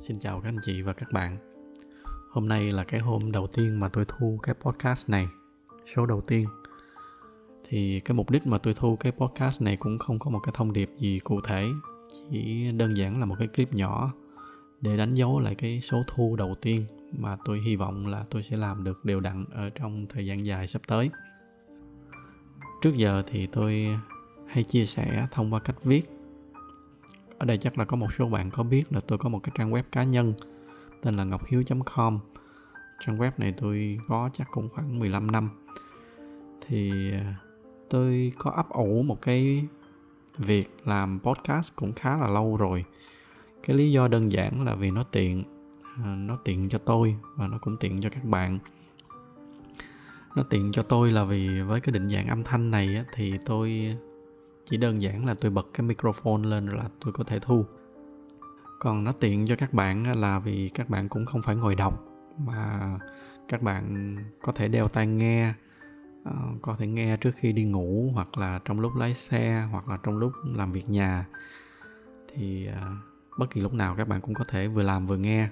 Xin chào các anh chị và các bạn. Hôm nay là cái hôm đầu tiên mà tôi thu cái podcast này, số đầu tiên. Thì cái mục đích mà tôi thu cái podcast này cũng không có một cái thông điệp gì cụ thể, chỉ đơn giản là một cái clip nhỏ để đánh dấu lại cái số thu đầu tiên mà tôi hy vọng là tôi sẽ làm được đều đặn ở trong thời gian dài sắp tới. Trước giờ thì tôi hay chia sẻ thông qua cách viết ở đây chắc là có một số bạn có biết là tôi có một cái trang web cá nhân tên là ngọchiếu.com trang web này tôi có chắc cũng khoảng 15 năm. Thì à, tôi có ấp ủ một cái việc làm podcast cũng khá là lâu rồi. Cái lý do đơn giản là vì nó tiện à, nó tiện cho tôi và nó cũng tiện cho các bạn. Nó tiện cho tôi là vì với cái định dạng âm thanh này thì tôi chỉ đơn giản là tôi bật cái microphone lên là tôi có thể thu. Còn nó tiện cho các bạn là vì các bạn cũng không phải ngồi đọc, mà các bạn có thể đeo tai nghe ờ, có thể nghe trước khi đi ngủ hoặc là trong lúc lái xe hoặc là trong lúc làm việc nhà. Thì ờ, bất kỳ lúc nào các bạn cũng có thể vừa làm vừa nghe.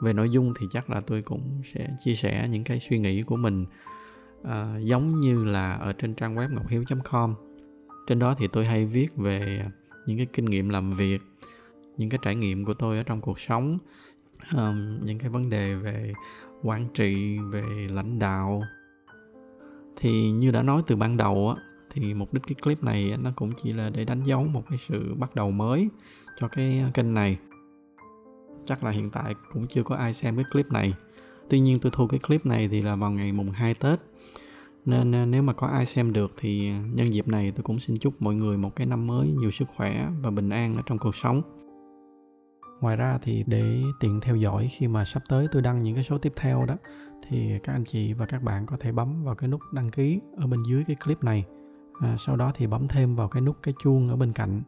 Về nội dung thì chắc là tôi cũng sẽ chia sẻ những cái suy nghĩ của mình à, giống như là ở trên trang web ngọchiếu.com trên đó thì tôi hay viết về những cái kinh nghiệm làm việc những cái trải nghiệm của tôi ở trong cuộc sống um, những cái vấn đề về quản trị về lãnh đạo. Thì như đã nói từ ban đầu á thì mục đích cái clip này nó cũng chỉ là để đánh dấu một cái sự bắt đầu mới cho cái kênh này. Chắc là hiện tại cũng chưa có ai xem cái clip này tuy nhiên tôi thu cái clip này thì là vào ngày mùng 2 Tết. Nên nếu mà có ai xem được thì nhân dịp này tôi cũng xin chúc mọi người một cái năm mới nhiều sức khỏe và bình an ở trong cuộc sống. Ngoài ra thì để tiện theo dõi khi mà sắp tới tôi đăng những cái số tiếp theo đó thì các anh chị và các bạn có thể bấm vào cái nút đăng ký ở bên dưới cái clip này. À, sau đó thì bấm thêm vào cái nút cái chuông ở bên cạnh.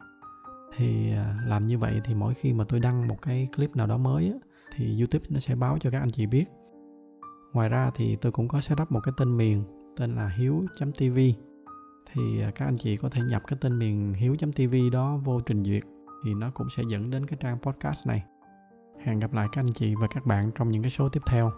Thì à, làm như vậy thì mỗi khi mà tôi đăng một cái clip nào đó mới á, thì youtube nó sẽ báo cho các anh chị biết ngoài ra thì tôi cũng có setup một cái tên miền, tên là hiếu.tv thì à, các anh chị có thể nhập cái tên miền hiếu.tv đó vô trình duyệt thì nó cũng sẽ dẫn đến cái trang podcast này. Hẹn gặp lại các anh chị và các bạn trong những cái số tiếp theo.